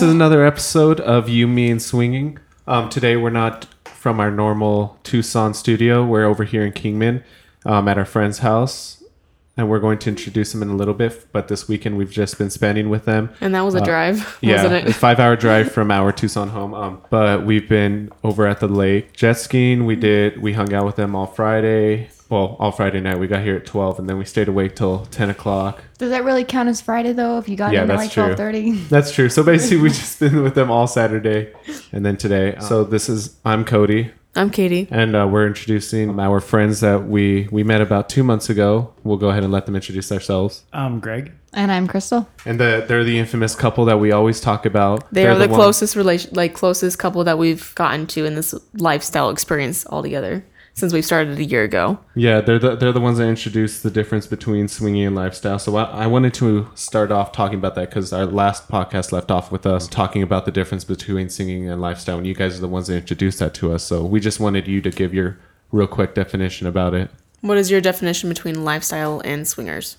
this is another episode of You, Me, and Swinging. Um, today we're not from our normal Tucson studio. We're over here in Kingman um, at our friend's house, and we're going to introduce them in a little bit. But this weekend we've just been spending with them. And that was a Uh, drive, Yeah, wasn't a it? five-hour drive from our Tucson home. Um, but we've been over at the lake jet skiing. We did. We hung out with them all Friday. Well, all Friday night. We got here at twelve, and then we stayed awake till ten o'clock. Does that really count as Friday though? If you got Yeah, in at like true. twelve thirty. That's true. So basically, we just been with them all Saturday, and then today. So this is I'm Cody, I'm Katie. and uh, we're introducing our friends that we we met about two months ago. We'll go ahead and let them introduce themselves. I'm Greg. And I'm Crystal. And the, they're the infamous couple that we always talk about. They They're are the, one- closest relation, like closest couple that we've gotten to in this lifestyle experience altogether since we started a year ago. Yeah, they're the they're the ones that introduced the difference between swinging and lifestyle. So I, I wanted to start off talking about that because our last podcast left off with us talking about the difference between singing and lifestyle, and you guys are the ones that introduced that to us. So we just wanted you to give your real quick definition about it. What is your definition between lifestyle and swingers?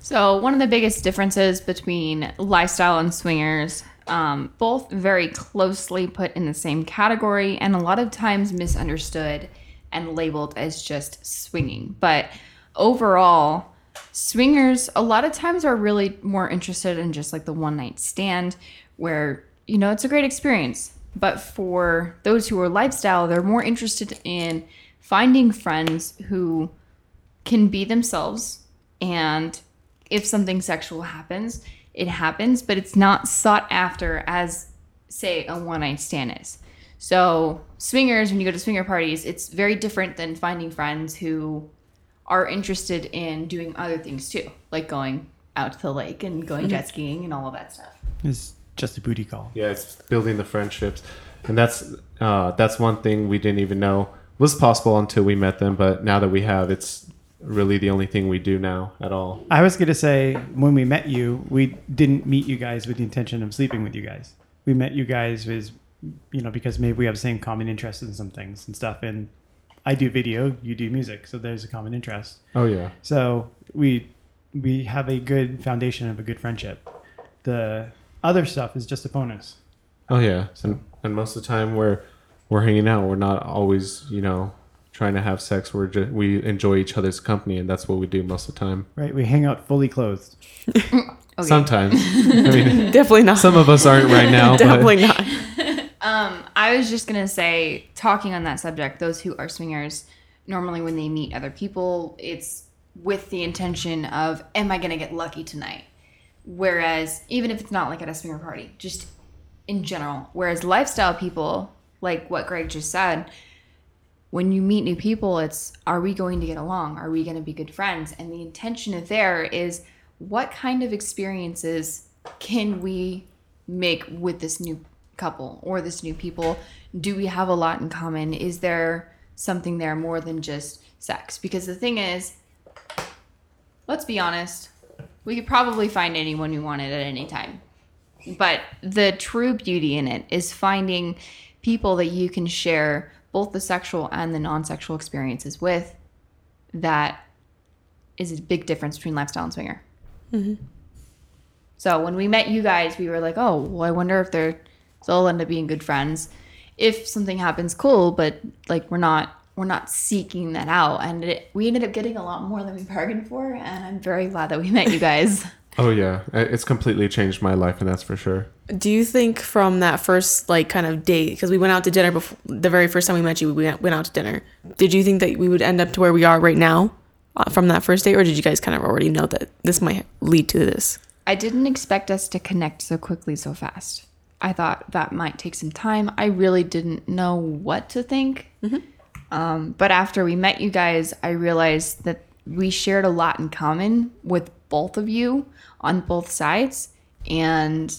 So one of the biggest differences between lifestyle and swingers, um, both very closely put in the same category, and a lot of times misunderstood and labeled as just swinging. But overall, swingers a lot of times are really more interested in just like the one night stand, where you know it's a great experience. But for those who are lifestyle, they're more interested in finding friends who can be themselves and if something sexual happens it happens but it's not sought after as say a one night stand is so swingers when you go to swinger parties it's very different than finding friends who are interested in doing other things too like going out to the lake and going jet skiing and all of that stuff It's just a booty call. Yeah, it's building the friendships, and that's uh, that's one thing we didn't even know was possible until we met them. But now that we have, it's really the only thing we do now at all. I was gonna say when we met you, we didn't meet you guys with the intention of sleeping with you guys. We met you guys with, you know, because maybe we have the same common interests in some things and stuff. And I do video, you do music, so there's a common interest. Oh yeah, So we we have a good foundation of a good friendship. The other stuff is just a bonus. oh yeah, and and most of the time we're we're hanging out. We're not always you know trying to have sex. We're just we enjoy each other's company, and that's what we do most of the time. Right? We hang out fully clothed. Sometimes, I mean, Definitely not. some of us aren't right now. but Definitely not. Um, I was just gonna say, talking on that subject, those who are swingers, normally when they meet other people, it's with the intention of, "Am I gonna get lucky tonight?" Whereas, even if it's not like at a swinger party, just in general. Whereas lifestyle people, like what Greg just said, when you meet new people, it's are we going to get along? Are we to be good friends? And the intention of there is what kind of experiences can we make with this new couple or this new people? Do we have a lot in common? Is there something there more than just sex? Because the thing is, let's be honest, we could probably find anyone we wanted at any time. But the true beauty in it is finding people that you can share both the sexual and the non sexual experiences with. That is a big difference between lifestyle and swinger. Mm-hmm. So when we met you guys, we were like, oh, well, I wonder if they're they'll end up being good friends. If something happens, cool. But like we're not we're not seeking that out, and it, we ended up getting a lot more than we bargained for. And I'm very glad that we met you guys. oh yeah, it's completely changed my life, and that's for sure. Do you think from that first like kind of date because we went out to dinner before the very first time we met you we went, went out to dinner did you think that we would end up to where we are right now uh, from that first date or did you guys kind of already know that this might lead to this I didn't expect us to connect so quickly so fast. I thought that might take some time. I really didn't know what to think. Um, but after we met you guys, I realized that we shared a lot in common with both of you on both sides. And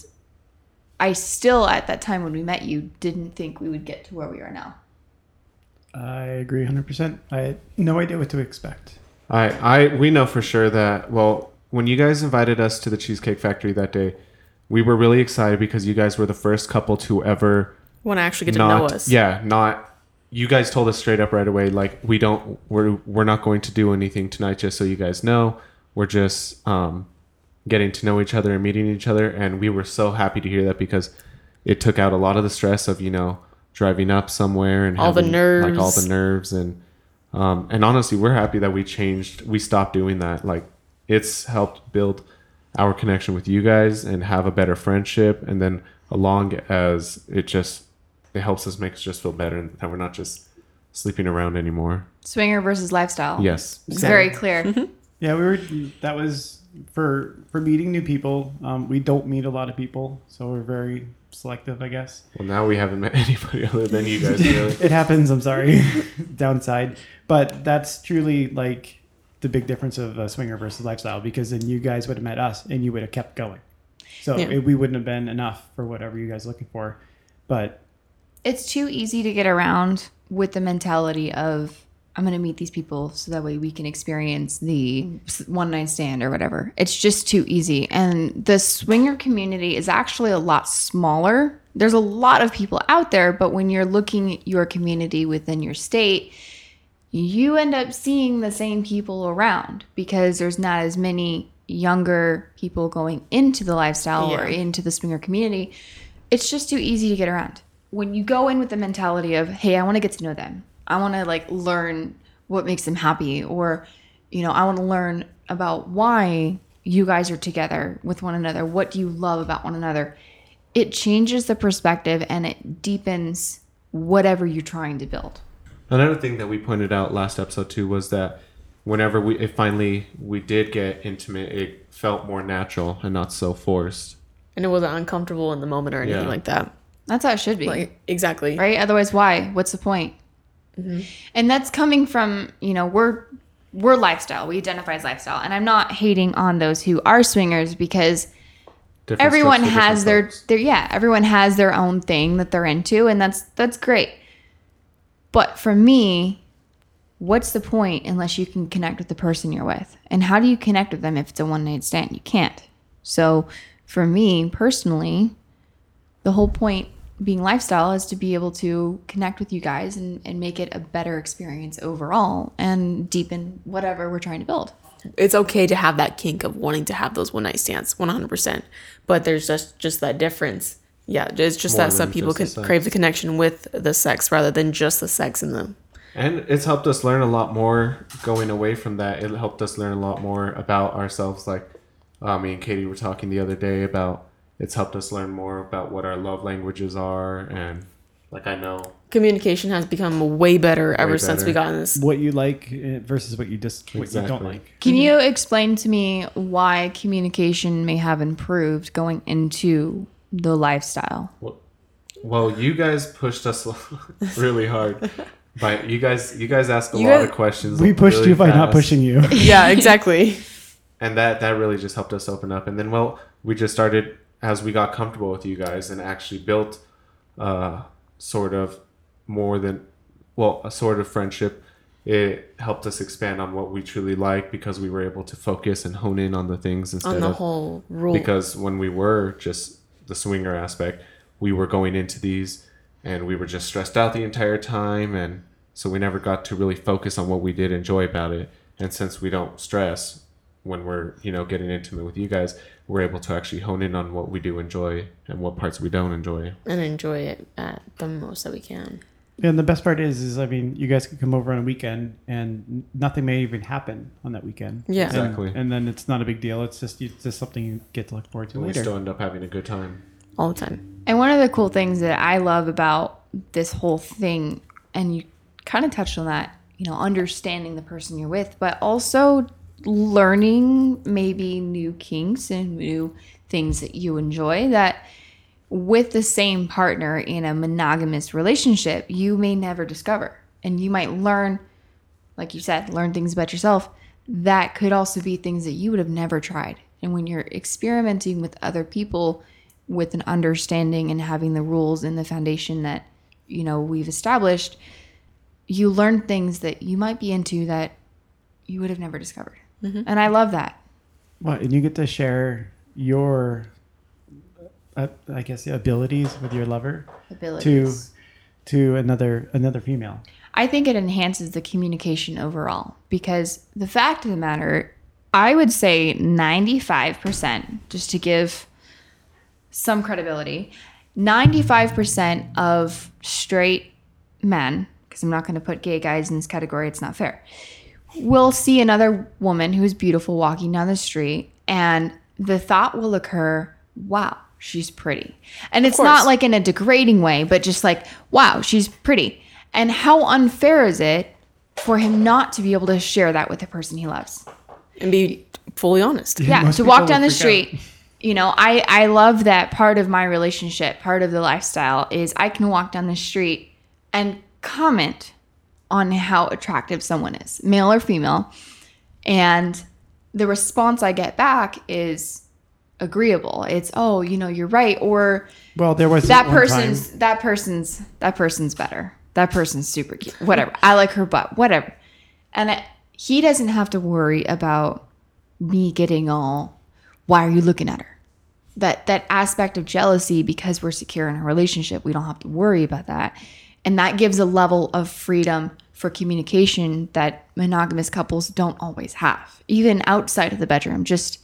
I still, at that time when we met you, didn't think we would get to where we are now. I agree 100%. I had no idea what to expect. I, I, we know for sure that. Well, when you guys invited us to the Cheesecake Factory that day, we were really excited because you guys were the first couple to ever want to actually get to know us yeah, not. You guys told us straight up right away, like we don't, we're we're not going to do anything tonight, just so you guys know. We're just um, getting to know each other and meeting each other, and we were so happy to hear that because it took out a lot of the stress of you know driving up somewhere and All the nerves. like all the nerves and um, and honestly we're happy that we changed we stopped doing that like it's helped build our connection with you guys and have a better friendship and then along as it just it helps us make us just feel better and that we're not just sleeping around anymore Swinger versus lifestyle. yes It's very clear. Yeah, we were. That was for for meeting new people. Um, we don't meet a lot of people, so we're very selective, I guess. well now we haven't met anybody other than you guys really It happens. I'm sorry. Downside, but that's truly like the big difference of uh, swinger versus lifestyle because then you guys would have met us and you would have kept going. So Yeah. it, we wouldn't have been enough for whatever you guys are looking for. But it's too easy to get around with the mentality of I'm going to meet these people so that way we can experience the one night stand or whatever. It's just too easy. And the swinger community is actually a lot smaller. There's a lot of people out there, but when you're looking at your community within your state, you end up seeing the same people around because there's not as many younger people going into the lifestyle or into the swinger community. It's just too easy to get around. When you go in with the mentality of, hey, I want to get to know them, I want to like learn what makes them happy, or, you know, I want to learn about why you guys are together with one another. What do you love about one another? It changes the perspective and it deepens whatever you're trying to build. Another thing that we pointed out last episode too was that whenever we it finally we did get intimate, it felt more natural and not so forced. And it wasn't uncomfortable in the moment or anything Yeah. like that. That's how it should be. Like exactly. right? Otherwise, why? What's the point? Mm-hmm. And that's coming from you know we're we're lifestyle. We identify as lifestyle, and I'm not hating on those who are swingers because Different everyone has their their yeah everyone has their own thing that they're into, and that's that's great. But for me, what's the point unless you can connect with the person you're with? And how do you connect with them if it's a one night stand? You can't. So for me personally, the whole point being lifestyle is to be able to connect with you guys and, and make it a better experience overall and deepen whatever we're trying to build. It's okay to have that kink of wanting to have those one night stands, 100%. But there's just just that difference. Yeah, it's just More that some people can crave the connection with the sex rather than just the sex in them. And it's helped us learn a lot more going away from that. It helped us learn a lot more about ourselves. Like uh, me and Katie were talking the other day about it's helped us learn more about what our love languages are and like I know Communication has become way better ever since we got in this. what you like uh, versus what you just what you don't like. Can you explain to me why communication may have improved going into the lifestyle? Well, well, you guys pushed us really hard. By you guys, you guys ask a You lot guys- of questions. We pushed really you by not pushing you. yeah, exactly. and that that really just helped us open up. And then, well, we just started as we got comfortable with you guys and actually built, uh, sort of more than, well, a sort of friendship. It helped us expand on what we truly like because we were able to focus and hone in on the things instead On the of whole rule. because when we were just the swinger aspect, we were going into these and we were just stressed out the entire time and so we never got to really focus on what we did enjoy about it. And since we don't stress when we're, you know, getting intimate with you guys, we're able to actually hone in on what we do enjoy and what parts we don't enjoy. and enjoy it at the most that we can. And the best part is, is I mean, you guys could come over on a weekend, and nothing may even happen on that weekend. Yeah. And- Exactly. And, then it's not a big deal. It's just it's just something you get to look forward to And we later. still end up having a good time. All the time. And one of the cool things that I love about this whole thing, and you kind of touched on that, you know, understanding the person you're with, but also learning maybe new kinks and new things that you enjoy that with the same partner in a monogamous relationship, you may never discover. And you might learn, like you said, learn things about yourself that could also be things that you would have never tried. And when you're experimenting with other people with an understanding and having the rules and the foundation that, you know, we've established, you learn things that you might be into that you would have never discovered. Mm-hmm. And I love that. Well, and you get to share your, uh, I guess, abilities with your lover Abilities. to another another female. I think it enhances the communication overall because the fact of the matter, I would say 95%, just to give some credibility, 95% of straight men, because I'm not going to put gay guys in this category, it's not fair, will see another woman who's beautiful walking down the street, and the thought will occur, wow, she's pretty. And it's course. not like in a degrading way, but just like, wow, she's pretty. And how unfair is it for him not to be able to share that with the person he loves? and be fully honest. yeah most to walk down the freak out. street you know i i love that part of my relationship part of the lifestyle is i can walk down the street and comment on how attractive someone is male or female and the response i get back is agreeable it's oh you know you're right or Well, there was that person's time- that person's that person's better. That person's super cute. Whatever. I like her butt. Whatever. And he doesn't have to worry about me getting all. Why are you looking at her? That that aspect of jealousy because we're secure in a relationship. We don't have to worry about that, and that gives a level of freedom for communication that monogamous couples don't always have, even outside of the bedroom. Just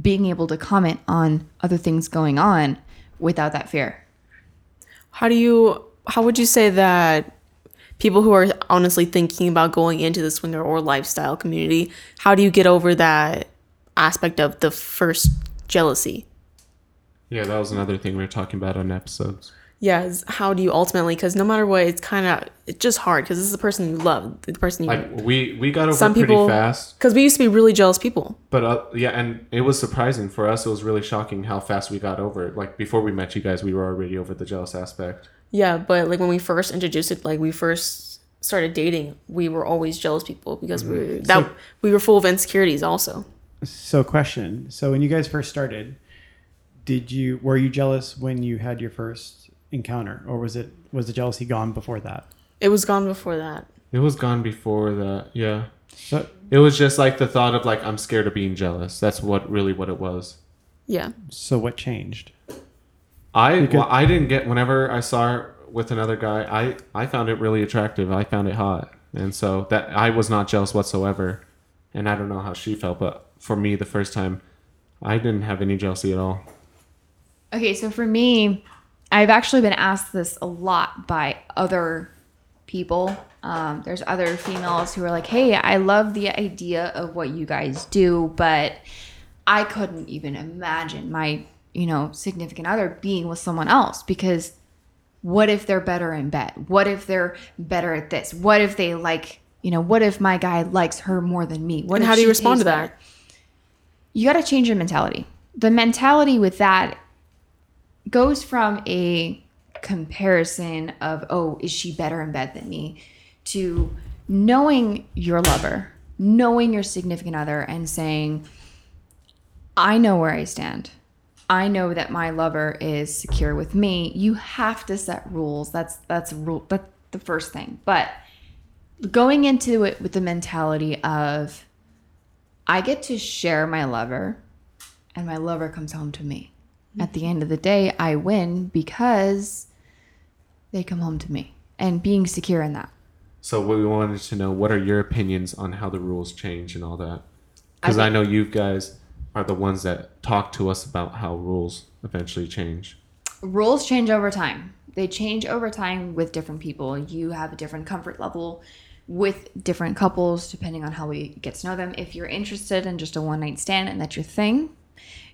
being able to comment on other things going on without that fear. How do you how would you say that people who are honestly thinking about going into the swinger or lifestyle community, how do you get over that aspect of the first jealousy? Yeah, that was another thing we were talking about on episodes. Yeah, is how do you ultimately because no matter what, it's kind of it's just hard because this is the person you love, the person you Like we we got over some it pretty people fast, because we used to be really jealous people. but uh, yeah, and it was surprising for us. It was really shocking how fast we got over it. Like before we met you guys, we were already over the jealous aspect. Yeah, but like when we first introduced it, like we first started dating, we were always jealous people because we were, that So- we were full of insecurities also. So, question. So, when you guys first started, did you were you jealous when you had your first encounter, or was it was the jealousy gone before that? It was gone before that. It was gone before that. Yeah, So, it was just like the thought of like I'm scared of being jealous. That's what really what it was. Yeah. so what changed? I Because- well, I didn't get whenever I saw her with another guy. I I found it really attractive. I found it hot, and so that I was not jealous whatsoever. And I don't know how she felt, but for me, the first time, I didn't have any jealousy at all. Okay, so for me, I've actually been asked this a lot by other people. Um, there's other females who are like, hey, I love the idea of what you guys do, but I couldn't even imagine my, you know, significant other being with someone else because what if they're better in bed? What if they're better at this? What if they like, you know, what if my guy likes her more than me? What And how do you respond to that? better? You got to change your mentality. The mentality with that goes from a comparison of oh is she better in bed than me to knowing your lover knowing your significant other and saying i know where i stand. I know that my lover is secure with me. You have to set rules. That's that's rule that's the first thing. But going into it with the mentality of i get to share my lover and my lover comes home to me at the end of the day, I win because they come home to me and being secure in that. So what we wanted to know what are your opinions on how the rules change and all that, because I, think- know you guys are the ones that talk to us about how rules eventually change. Rules change over time. They change over time with different people. You have a different comfort level with different couples depending on how we get to know them. If you're interested in just a one night stand and that's your thing,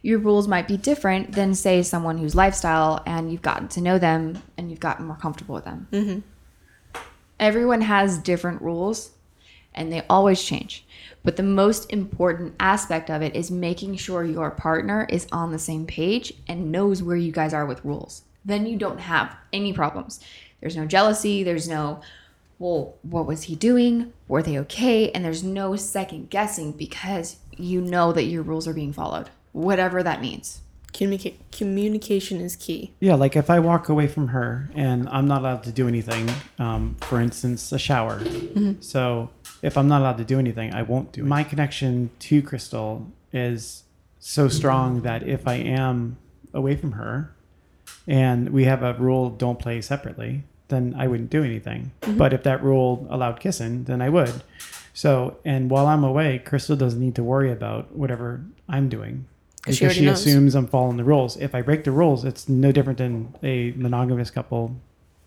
your rules might be different than say someone who's lifestyle and you've gotten to know them and you've gotten more comfortable with them. Mm-hmm. Everyone has different rules and they always change. But the most important aspect of it is making sure your partner is on the same page and knows where you guys are with rules. Then you don't have any problems. There's no jealousy, there's no, well, what was he doing? Were they okay? And there's no second guessing because you know that your rules are being followed, whatever that means. Communica- communication is key. Yeah, like if I walk away from her and I'm not allowed to do anything, um, for instance, a shower. So if I'm not allowed to do anything, I won't do it. My connection to Crystal is so strong that if I am away from her and we have a rule don't play separately, then I wouldn't do anything. But if that rule allowed kissing, then I would. So, and while I'm away, Crystal doesn't need to worry about whatever I'm doing 'Cause she she knows. assumes I'm following the rules. If I break the rules, it's no different than a monogamous couple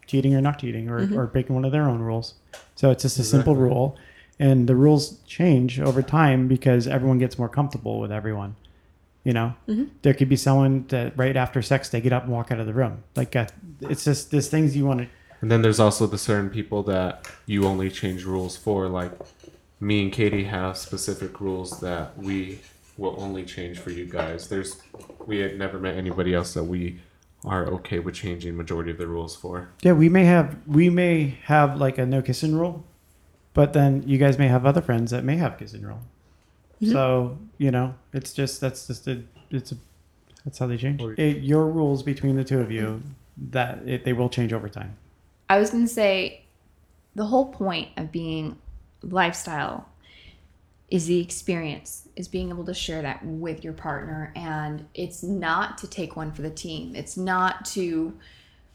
cheating or not cheating or, Mm-hmm. or breaking one of their own rules. So it's just a simple rule. And the rules change over time because everyone gets more comfortable with everyone. You know, Mm-hmm. there could be someone that right after sex they get up and walk out of the room. Like uh, it's just there's things you want to. And then there's also the certain people that you only change rules for. Like me and Katie have specific rules that we will only change for you guys. There's we had never met anybody else that we are okay with changing majority of the rules for. Yeah, we may have we may have like a no kissing rule, but then you guys may have other friends that may have kissing rule. Mm-hmm. So you know, it's just that's just a it's a that's how they change. It, your rules between the two of you that it, they will change over time. I was going to say the whole point of being lifestyle is the experience, is being able to share that with your partner. And it's not to take one for the team. It's not to,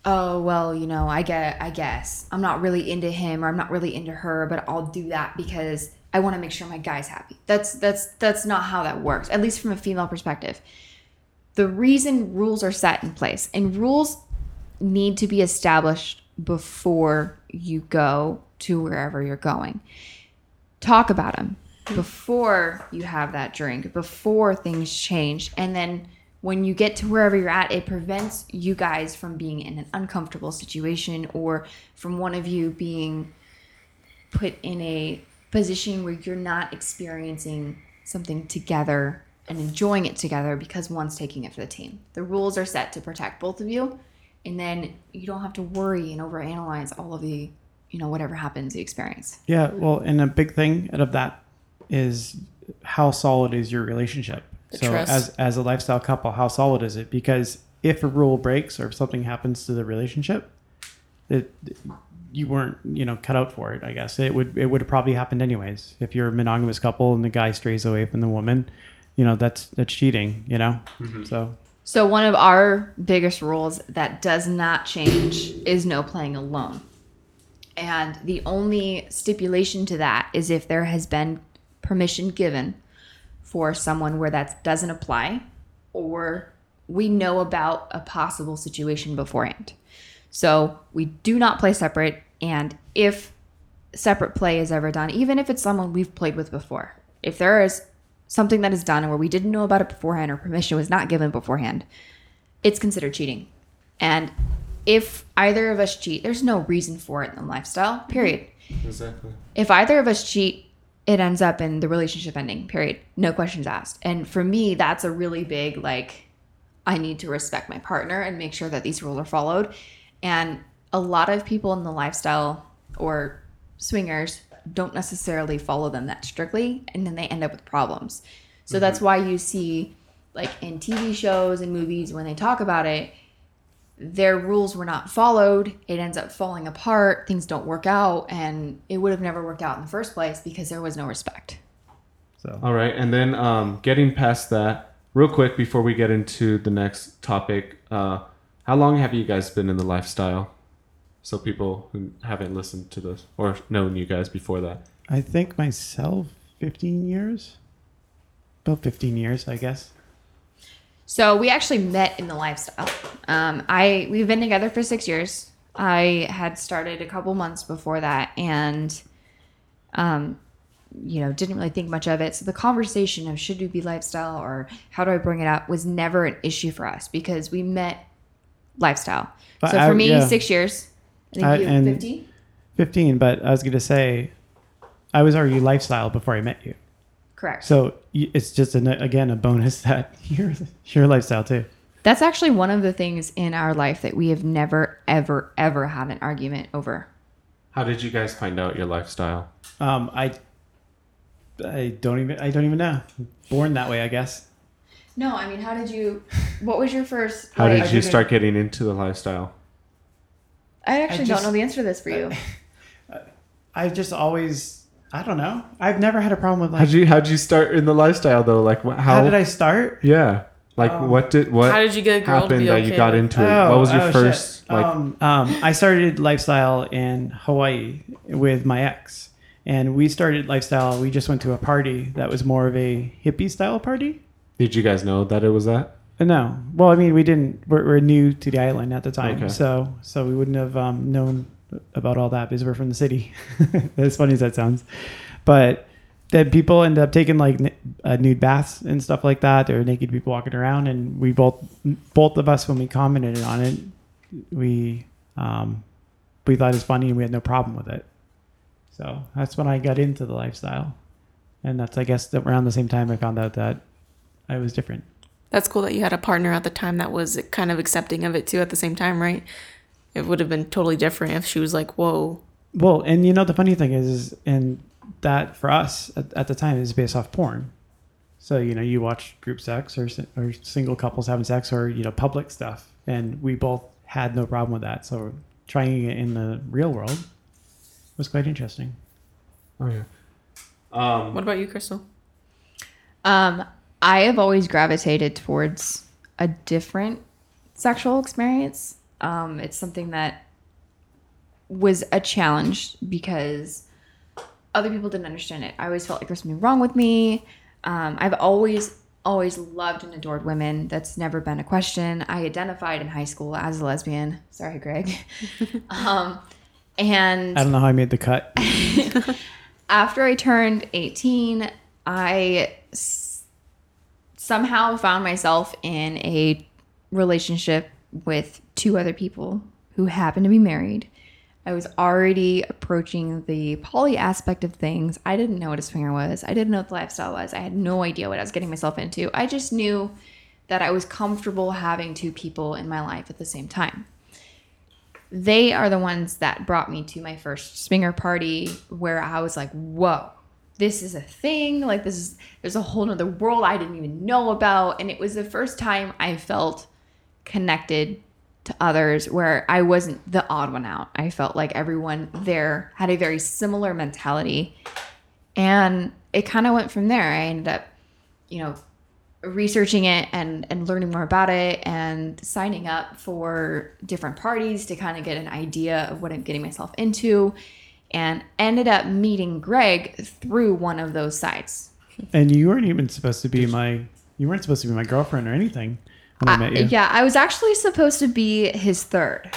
oh, well, you know, I get, I guess I'm not really into him or I'm not really into her, but I'll do that because I want to make sure my guy's happy. That's, that's, that's not how that works, at least from a female perspective. The reason rules are set in place and rules need to be established before you go to wherever you're going. Talk about them before you have that drink, before things change. And then when you get to wherever you're at, it prevents you guys from being in an uncomfortable situation or from one of you being put in a position where you're not experiencing something together and enjoying it together because one's taking it for the team. The rules are set to protect both of you, and then you don't have to worry and overanalyze all of the, you know, whatever happens, the experience. Yeah, well, and a big thing out of that is how solid is your relationship. The so trust. as as a lifestyle couple, how solid is it? Because if a rule breaks or if something happens to the relationship, that you weren't you know cut out for it. I guess it would it would have probably happened anyways. If you're a monogamous couple and the guy strays away from the woman, you know that's that's cheating. You know, mm-hmm. so So one of our biggest rules that does not change is no playing alone. And the only stipulation to that is if there has been permission given for someone where that doesn't apply or we know about a possible situation beforehand. So we do not play separate and if separate play is ever done, even if it's someone we've played with before, if there is something that is done where we didn't know about it beforehand or permission was not given beforehand, it's considered cheating. And if either of us cheat, there's no reason for it in the lifestyle, period. Exactly. If either of us cheat, it ends up in the relationship ending, period. No questions asked. And for me, that's a really big, like, I need to respect my partner and make sure that these rules are followed. And a lot of people in the lifestyle or swingers don't necessarily follow them that strictly, and then they end up with problems. So that's mm-hmm. why you see, like, in TV shows and movies, when they talk about it, their rules were not followed. It ends up falling apart. Things don't work out, and it would have never worked out in the first place because there was no respect. so All right, and then um, getting past that, real quick before we get into the next topic, uh, how long have you guys been in the lifestyle? So people who haven't listened to this or known you guys before that. I think myself, fifteen years, about fifteen years, I guess. So we actually met in the lifestyle. Um, I we've been together for six years. I had started a couple months before that, and um, you know, didn't really think much of it. So the conversation of should we be lifestyle or how do I bring it up was never an issue for us because we met lifestyle. But so I- for me, yeah. six years. I think I- you and- fifteen. 15 but i was going to say i was already lifestyle before i met you Correct. so it's just an, again a bonus that you're you're lifestyle too That's actually one of the things in our life that we have never, ever, ever had an argument over. How did you guys find out your lifestyle? um i i don't even i don't even know born that way i guess No, I mean, how did you? What was your first? How like- did you start getting into the lifestyle? I actually I just- don't know the answer to this for you. i just always i don't know i've never had a problem with like How'd you how'd you start in the lifestyle though? Like wh- how? how did i start Yeah. Like Um, what did what How did you get a girl to happened be that you got with- into it? what was your oh, first shit. like? um, um, I started lifestyle in Hawaii with my ex, and we started lifestyle. We just went to a party that was more of a hippie style party, Did you guys know that it was that? Uh, No, well, I mean, we didn't. We're, we're new to the island at the time, Okay. so so we wouldn't have um, known about all that because we're from the city. as funny as that sounds, but then people end up taking like uh, nude baths and stuff like that, There are naked people walking around, and we both both of us when we commented on it, we um, we thought it was funny and we had no problem with it. So that's when I got into the lifestyle, and that's I guess around the same time I found out that I was different. That's cool that you had a partner at the time that was kind of accepting of it too at the same time, right? It would have been totally different if she was like, "Whoa." Well, and you know the funny thing is, is and that for us at, at the time is based off porn. So you know you watch group sex or or single couples having sex or you know public stuff, and we both had no problem with that. So trying it in the real world was quite interesting. Oh yeah. Um, What about you, Crystal? Um, I have always gravitated towards a different sexual experience. Um, it's something that was a challenge because other people didn't understand it. I always felt like there's something wrong with me. Um, I've always, always loved and adored women. That's never been a question. I identified in high school as a lesbian. Sorry, Greg. um, and I don't know how I made the cut. after I turned 18, I s- somehow found myself in a relationship with two other people who happened to be married. I was already approaching the poly aspect of things. I didn't know what a swinger was. I didn't know what the lifestyle was. I had no idea what I was getting myself into. I just knew that I was comfortable having two people in my life at the same time they are the ones that brought me to my first swinger party where I was like, whoa, this is a thing. Like this is there's a whole nother world I didn't even know about. And it was the first time I felt connected to others where I wasn't the odd one out. I felt like everyone there had a very similar mentality. And it kind of went from there. I ended up, you know, researching it and and learning more about it and signing up for different parties to kind of get an idea of what I'm getting myself into and ended up meeting Greg through one of those sites. And you weren't even supposed to be my you weren't supposed to be my girlfriend or anything when I, met you. Uh, yeah, I was actually supposed to be his third.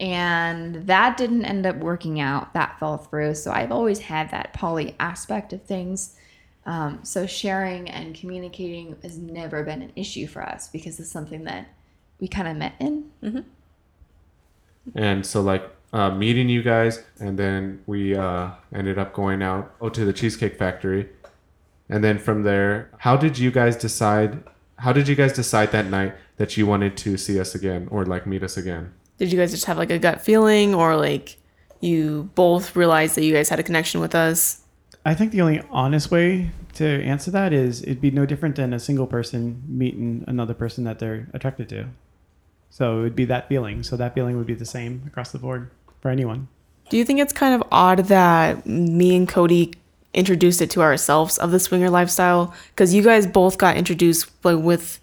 And that didn't end up working out. That fell through. So I've always had that poly aspect of things. Um, so sharing and communicating has never been an issue for us because it's something that we kind of met in. and so like uh, meeting you guys, and then we uh, ended up going out oh, to the Cheesecake Factory, and then from there, how did you guys decide? How did you guys decide that night that you wanted to see us again or like meet us again? Did you guys just have like a gut feeling, or like you both realized that you guys had a connection with us? I think the only honest way to answer that is it'd be no different than a single person meeting another person that they're attracted to. So it would be that feeling. So that feeling would be the same across the board for anyone. Do you think it's kind of odd that me and Cody introduced it to ourselves of the swinger lifestyle? Because you guys both got introduced like with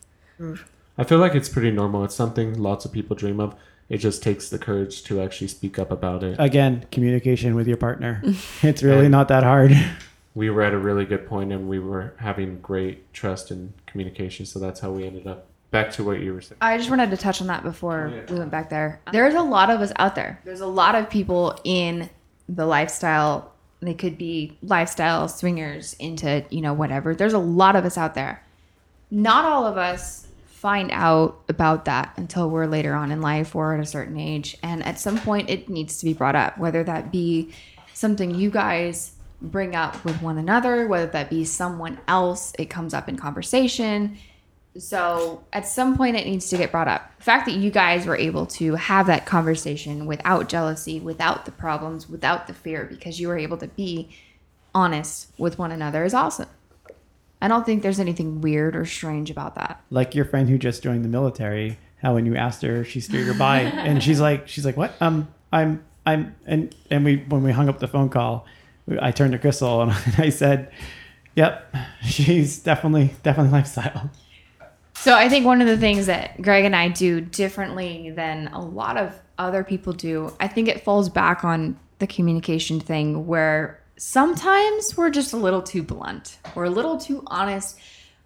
I feel like it's pretty normal. It's something lots of people dream of. It just takes the courage to actually speak up about it. Again, communication with your partner. it's really not that hard. we were at a really good point and we were having great trust and communication. So that's how we ended up. Back to what you were saying. I just wanted to touch on that before oh, Yeah. we went back there. There's a lot of us out there. There's a lot of people in the lifestyle. They could be lifestyle swingers into, you know, whatever. There's a lot of us out there. Not all of us find out about that until we're later on in life or at a certain age. And at some point, it needs to be brought up, whether that be something you guys bring up with one another, whether that be someone else, it comes up in conversation. So at some point, it needs to get brought up. The fact that you guys were able to have that conversation without jealousy, without the problems, without the fear, because you were able to be honest with one another is awesome. I don't think there's anything weird or strange about that. like your friend who just joined the military, how when you asked her, she steered her by, and she's like, she's like, what? Um, I'm, I'm, and and we when we hung up the phone call, I turned to Crystal and I said, "Yep, she's definitely definitely lifestyle." So I think one of the things that Greg and I do differently than a lot of other people do, I think it falls back on the communication thing where sometimes we're just a little too blunt. We're a little too honest.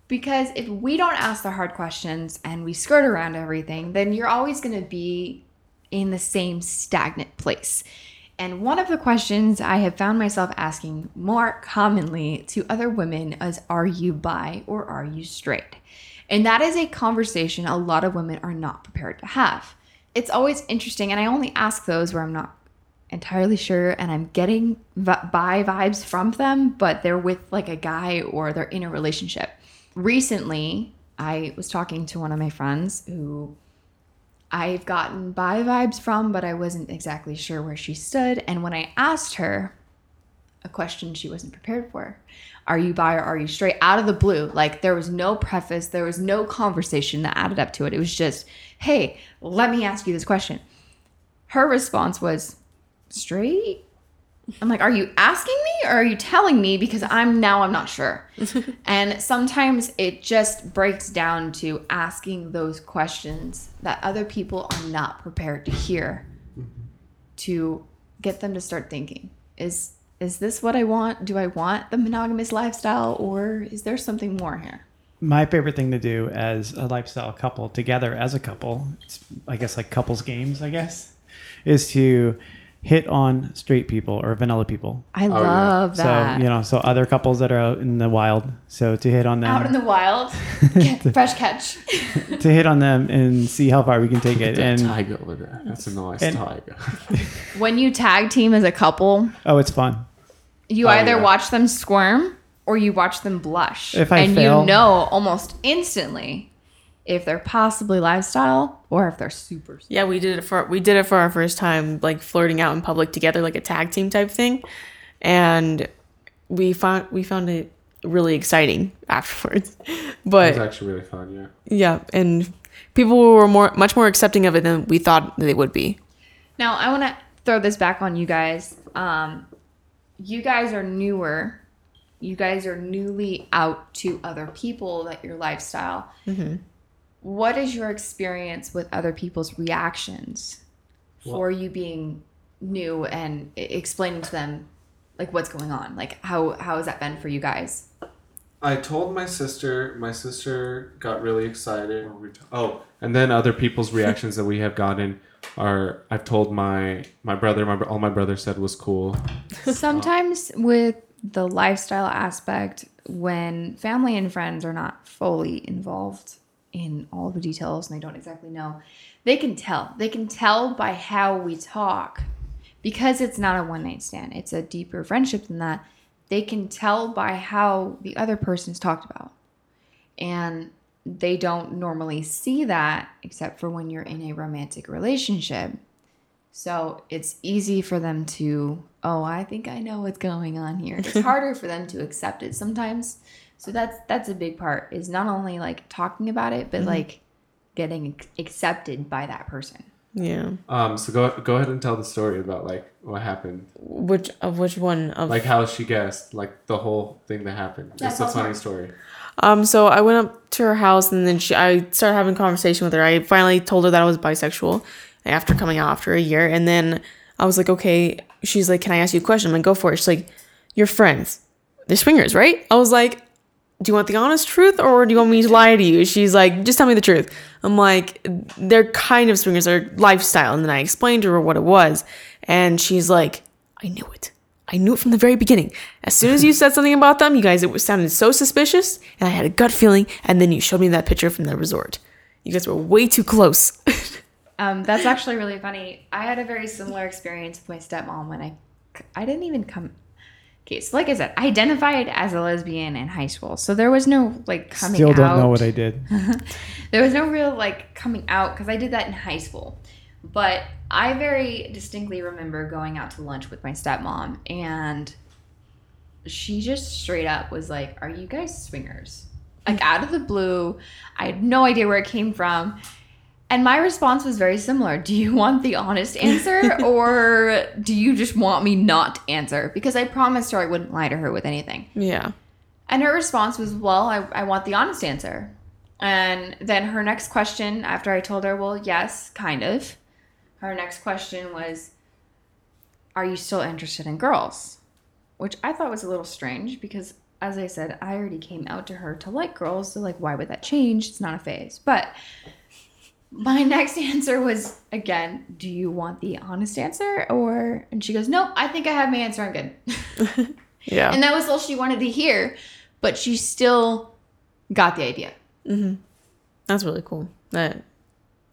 Because if we don't ask the hard questions and we skirt around everything, then you're always going to be in the same stagnant place. And one of the questions I have found myself asking more commonly to other women is Are you bi or are you straight? And that is a conversation a lot of women are not prepared to have. It's always interesting, and I only ask those where I'm not entirely sure and I'm getting bi vibes from them, but they're with like a guy or they're in a relationship. Recently, I was talking to one of my friends who I've gotten bi vibes from, but I wasn't exactly sure where she stood. And when I asked her a question she wasn't prepared for, are you bi or are you straight? Out of the blue, like there was no preface, there was no conversation that added up to it. It was just, hey, let me ask you this question. Her response was, straight? I'm like, are you asking me or are you telling me? Because I'm now I'm not sure. and sometimes it just breaks down to asking those questions that other people are not prepared to hear mm-hmm. to get them to start thinking. Is is this what I want? Do I want the monogamous lifestyle or is there something more here? My favorite thing to do as a lifestyle couple together as a couple, it's, I guess like couples games, I guess, is to hit on straight people or vanilla people. I oh, yeah. love that. So, you know, so other couples that are out in the wild. So to hit on them, Out in the wild, get fresh catch. to hit on them and see how far we can take it. And tiger over there. That's a nice and- tiger. when you tag team as a couple, oh, it's fun. You Oh, either yeah. watch them squirm or you watch them blush. If I and fail- you know almost instantly if they're possibly lifestyle or if they're super. Yeah, we did it for we did it for our first time, like flirting out in public together, like a tag team type thing, and we found we found it really exciting afterwards. But It's But actually really fun, yeah. yeah, and people were more much more accepting of it than we thought they would be. Now, I want to throw this back on you guys. Um, you guys are newer. You guys are newly out to other people that your lifestyle. Mm-hmm. What is your experience with other people's reactions for you being new and explaining to them like what's going on? Like how how has that been for you guys? I told my sister. My sister got really excited. Oh, and then other people's reactions that we have gotten are. I've told my my brother. My all my brother said was cool. Sometimes with the lifestyle aspect, when family and friends are not fully involved in all the details and they don't exactly know, they can tell. They can tell by how we talk because it's not a one night stand, it's a deeper friendship than that. They can tell by how the other person is talked about. And they don't normally see that except for when you're in a romantic relationship. So it's easy for them to, oh, I think I know what's going on here. It's harder for them to accept it sometimes. So that's that's a big part is not only like talking about it, but like getting accepted by that person. Yeah, Um. So go go ahead and tell the story about like what happened. which of which one of Like how she guessed. Like the whole thing that happened. Yeah, it's a funny more. story. Um, so I went up to her house and then she, I started having conversation with her. I finally told her that I was bisexual after coming out after a year. And then I was like, okay, she's like, can I ask you a question? I'm like, go for it. She's like, you're friends. They're swingers, right? I was like, do you want the honest truth or do you want me to lie to you? She's like, just tell me the truth. I'm like, they're kind of swingers, they're lifestyle. And then I explained to her what it was. And she's like, I knew it. I knew it from the very beginning. As soon as you said something about them, you guys, it sounded so suspicious, and I had a gut feeling. And then you showed me that picture from the resort. You guys were way too close. Um, that's actually really funny. I had a very similar experience with my stepmom when I, I didn't even come. Okay, so like I said, I identified as a lesbian in high school, so there was no like coming out. Still don't know what I did. there was no real like coming out because I did that in high school. But I very distinctly remember going out to lunch with my stepmom, and she just straight up was like, "Are you guys swingers?" Like out of the blue, I had no idea where it came from. And my response was very similar. Do you want the honest answer or do you just want me not to answer? Because I promised her I wouldn't lie to her with anything. yeah. And her response was, Well, I, I want the honest answer. And then her next question, after I told her, Well, yes, kind of, her next question was, Are you still interested in girls? Which I thought was a little strange because as I said, I already came out to her to like girls. So, like, why would that change? It's not a phase. But my next answer was again, do you want the honest answer? Or, and she goes, nope, I think I have my answer. I'm good. Yeah. And that was all she wanted to hear. But she still got the idea. Mm-hmm. That's really cool. That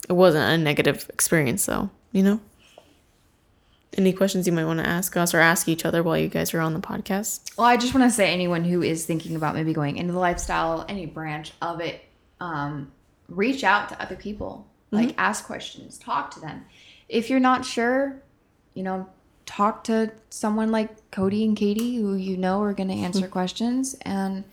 it wasn't a negative experience, though. You know. Any questions you might want to ask us or ask each other while you guys are on the podcast? Well, I just want to say anyone who is thinking about maybe going into the lifestyle, any branch of it, um, reach out to other people. Like ask questions, talk to them. If you're not sure, you know, talk to someone like Cody and Katie who you know are going to answer questions and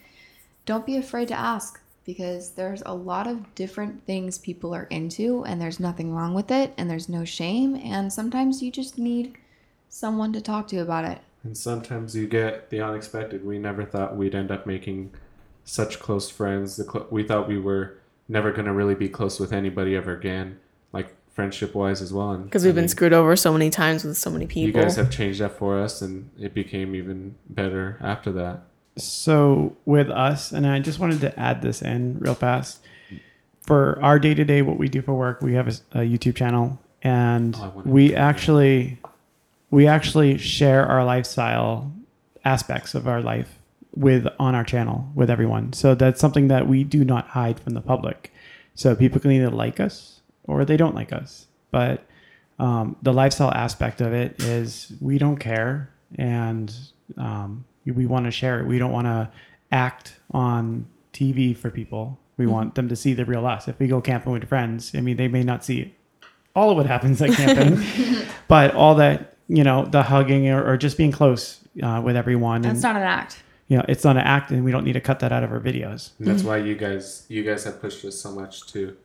don't be afraid to ask because there's a lot of different things people are into and there's nothing wrong with it and there's no shame and sometimes you just need someone to talk to about it. And sometimes you get the unexpected. We never thought we'd end up making such close friends. Cl- we thought we were never going to really be close with anybody ever again, like friendship wise as well. Because we've been screwed over so many times with so many people. You guys have changed that for us, and it became even better after that. So with us, and I just wanted to add this in real fast. For our day to day, what we do for work, we have a, a YouTube channel, and Oh, we actually we actually share our lifestyle aspects of our life with on our channel with everyone. So that's something that we do not hide from the public. So people can either like us or they don't like us. But um, the lifestyle aspect of it is we don't care and um, we want to share it. We don't want to act on TV for people. We want them to see the real us. If we go camping with friends, I mean, they may not see all of what happens at camping, but all that, you know, the hugging or, or just being close uh, with everyone. That's and, not an act. you know, it's not an act and we don't need to cut that out of our videos. And that's why you guys you guys have pushed us so much to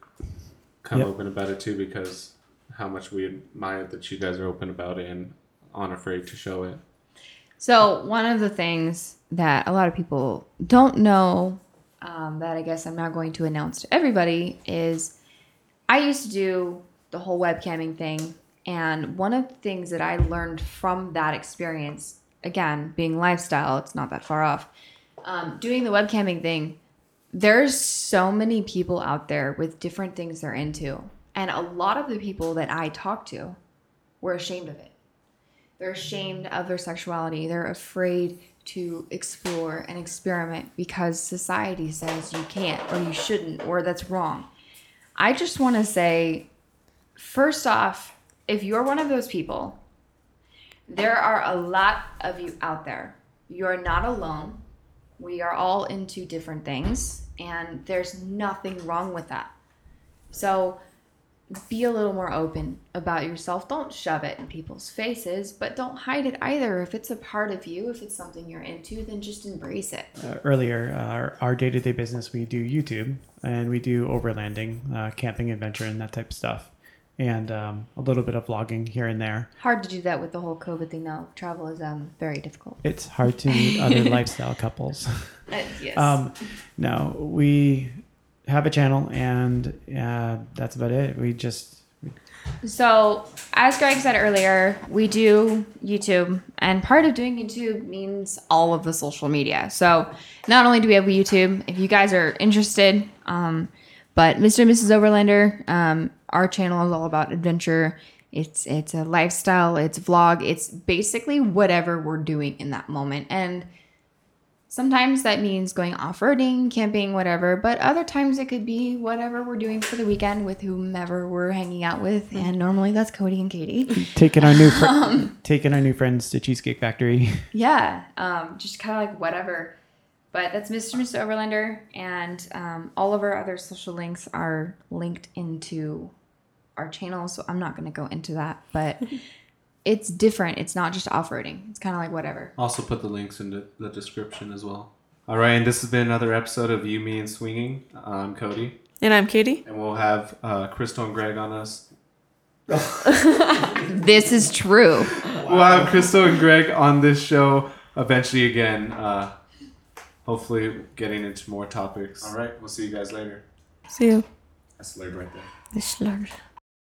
come Yep. open about it too, because how much we admire that you guys are open about it and aren't afraid to show it. So one of the things that a lot of people don't know um, that I guess I'm now going to announce to everybody is I used to do the whole webcamming thing, and one of the things that I learned from that experience, again being lifestyle, it's not that far off. Um, doing the webcamming thing, there's so many people out there with different things they're into, and a lot of the people that I talk to were ashamed of it. They're ashamed of their sexuality. They're afraid to explore and experiment because society says you can't or you shouldn't or that's wrong. I just want to say, first off, if you're one of those people, there are a lot of you out there. You're not alone. We are all into different things, and there's nothing wrong with that. So, be a little more open about yourself. Don't shove it in people's faces, but don't hide it either. If it's a part of you, if it's something you're into, then just embrace it. uh, earlier, uh, our, our day-to-day business, we do YouTube and we do overlanding, uh, camping, adventure, and that type of stuff, and um, a little bit of vlogging here and there. Hard to do that with the whole COVID thing, now. Travel is um very difficult. It's hard to meet other lifestyle couples. Uh, yes. Um, no, we have a channel, and uh, that's about it. We just So, as Greg said earlier, we do YouTube, and part of doing YouTube means all of the social media. So, not only do we have YouTube, if you guys are interested, um, but Mr. and Mrs. Overlander, um, our channel is all about adventure. It's it's a lifestyle, it's vlog, it's basically whatever we're doing in that moment, and Sometimes that means going off roading, camping, whatever, but other times it could be whatever we're doing for the weekend with whomever we're hanging out with. And normally that's Cody and Katie. taking our new fr- taking our new friends to Cheesecake Factory. Yeah, um, just kind of like whatever. But that's Mr. and Mr. Overlander, and um, all of our other social links are linked into our channel, so I'm not going to go into that. But it's different. It's not just off roading. It's kind of like whatever. Also, put the links in the, the description as well. All right, and this has been another episode of You, Me, and Swinging. I'm Cody, and I'm Katie. and we'll have uh, Crystal and Greg on us. This is true. We'll have Crystal and Greg on this show eventually again. Uh, hopefully, getting into more topics. All right, we'll see you guys later. See you. That's later right there. This slur.